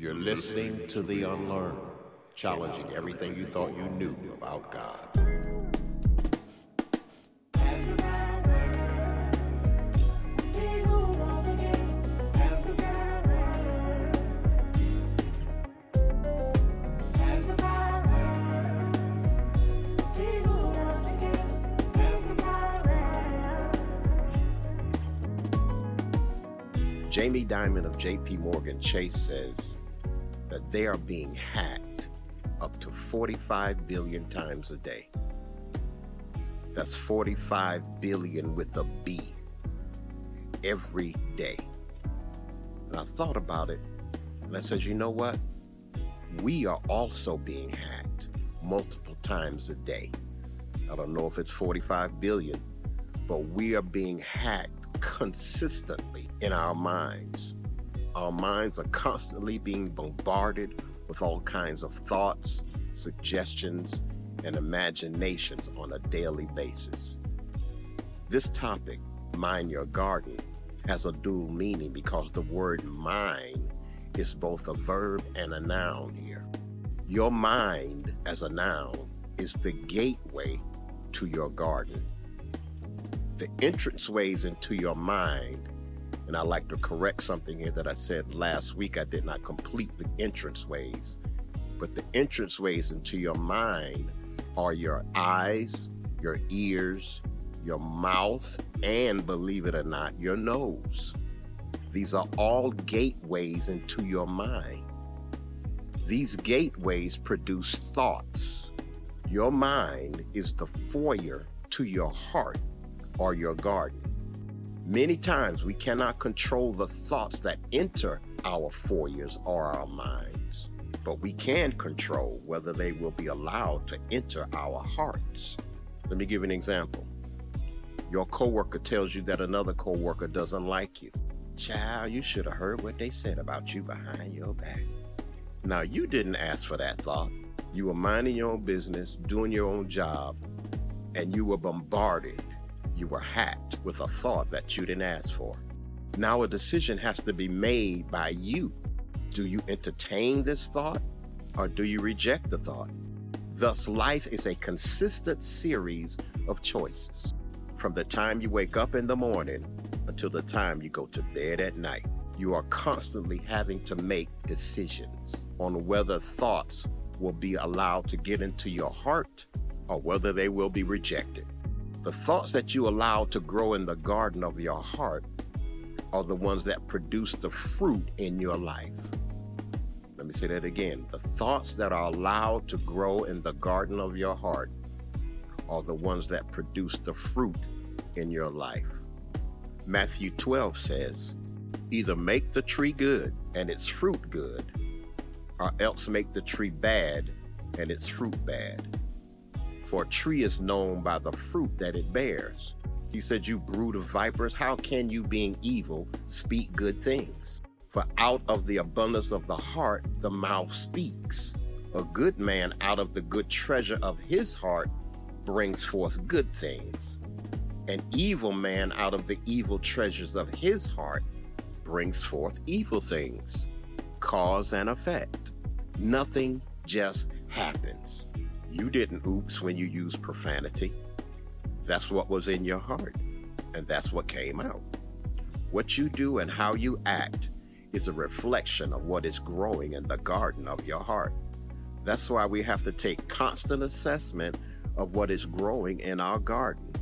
You're listening to The Unlearned, challenging everything you thought you knew about God. Jamie Dimon of JP Morgan Chase says that they are being hacked up to 45 billion times a day. That's 45 billion with a B every day. And I thought about it and I said, you know what? We are also being hacked multiple times a day. I don't know if it's 45 billion, but we are being hacked consistently in our minds. Our minds are constantly being bombarded with all kinds of thoughts, suggestions, and imaginations on a daily basis. This topic, Mind Your Garden, has a dual meaning because the word mind is both a verb and a noun here. Your mind, as a noun, is the gateway to your garden the entranceways into your mind. And I like to correct something here that I said last week. I did not complete the entranceways, but the entranceways into your mind are your eyes, your ears, your mouth, and believe it or not, your nose. These are all gateways into your mind. These gateways produce thoughts. Your mind is the foyer to your heart or your garden. Many times we cannot control the thoughts that enter our foyers or our minds, but we can control whether they will be allowed to enter our hearts. Let me give you an example. Your coworker tells you that another coworker doesn't like you. Child, you should have heard what they said about you behind your back. Now, you didn't ask for that thought. You were minding your own business, doing your own job, and you were bombarded you were hacked with a thought that you didn't ask for. Now a decision has to be made by you. Do you entertain this thought or do you reject the thought? Thus, life is a consistent series of choices. From the time you wake up in the morning until the time you go to bed at night, you are constantly having to make decisions on whether thoughts will be allowed to get into your heart or whether they will be rejected. The thoughts that you allow to grow in the garden of your heart are the ones that produce the fruit in your life. Let me say that again. The thoughts that are allowed to grow in the garden of your heart are the ones that produce the fruit in your life. Matthew 12 says, Either make the tree good and its fruit good, or else make the tree bad and its fruit bad for a tree is known by the fruit that it bears. He said, You brood of vipers, how can you, being evil, speak good things? For out of the abundance of the heart, the mouth speaks. A good man out of the good treasure of his heart brings forth good things. An evil man out of the evil treasures of his heart brings forth evil things. Cause and effect. Nothing just happens. You didn't oops when you used profanity. That's what was in your heart, and that's what came out. What you do and how you act is a reflection of what is growing in the garden of your heart. That's why we have to take constant assessment of what is growing in our garden.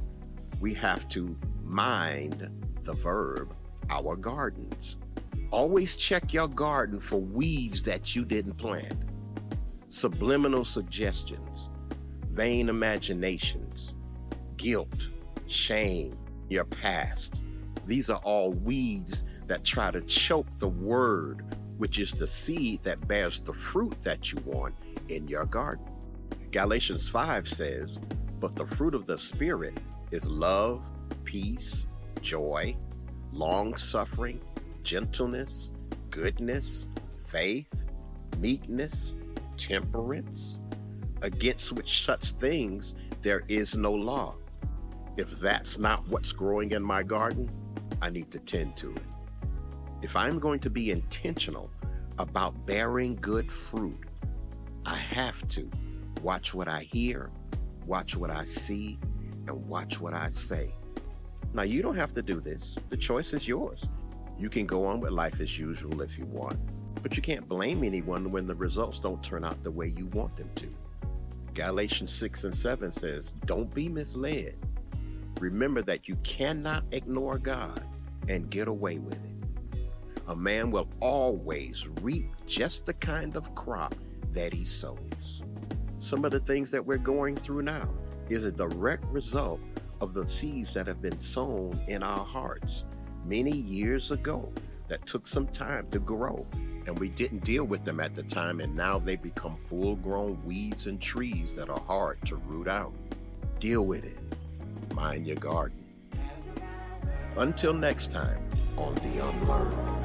We have to mind the verb, our gardens. Always check your garden for weeds that you didn't plant subliminal suggestions, vain imaginations, guilt, shame, your past. These are all weeds that try to choke the word, which is the seed that bears the fruit that you want in your garden. Galatians 5 says, But the fruit of the Spirit is love, peace, joy, long suffering, gentleness, goodness, faith, meekness, temperance, against which such things there is no law. If that's not what's growing in my garden, I need to tend to it. If I'm going to be intentional about bearing good fruit, I have to watch what I hear, watch what I see, and watch what I say. Now, you don't have to do this. The choice is yours. You can go on with life as usual if you want, but you can't blame anyone when the results don't turn out the way you want them to. Galatians 6 and 7 says, Don't be misled. Remember that you cannot ignore God and get away with it. A man will always reap just the kind of crop that he sows. Some of the things that we're going through now is a direct result of the seeds that have been sown in our hearts many years ago that took some time to grow. And we didn't deal with them at the time, and now they become full grown weeds and trees that are hard to root out. Deal with it. Mind your garden. Until next time on The Unlearned.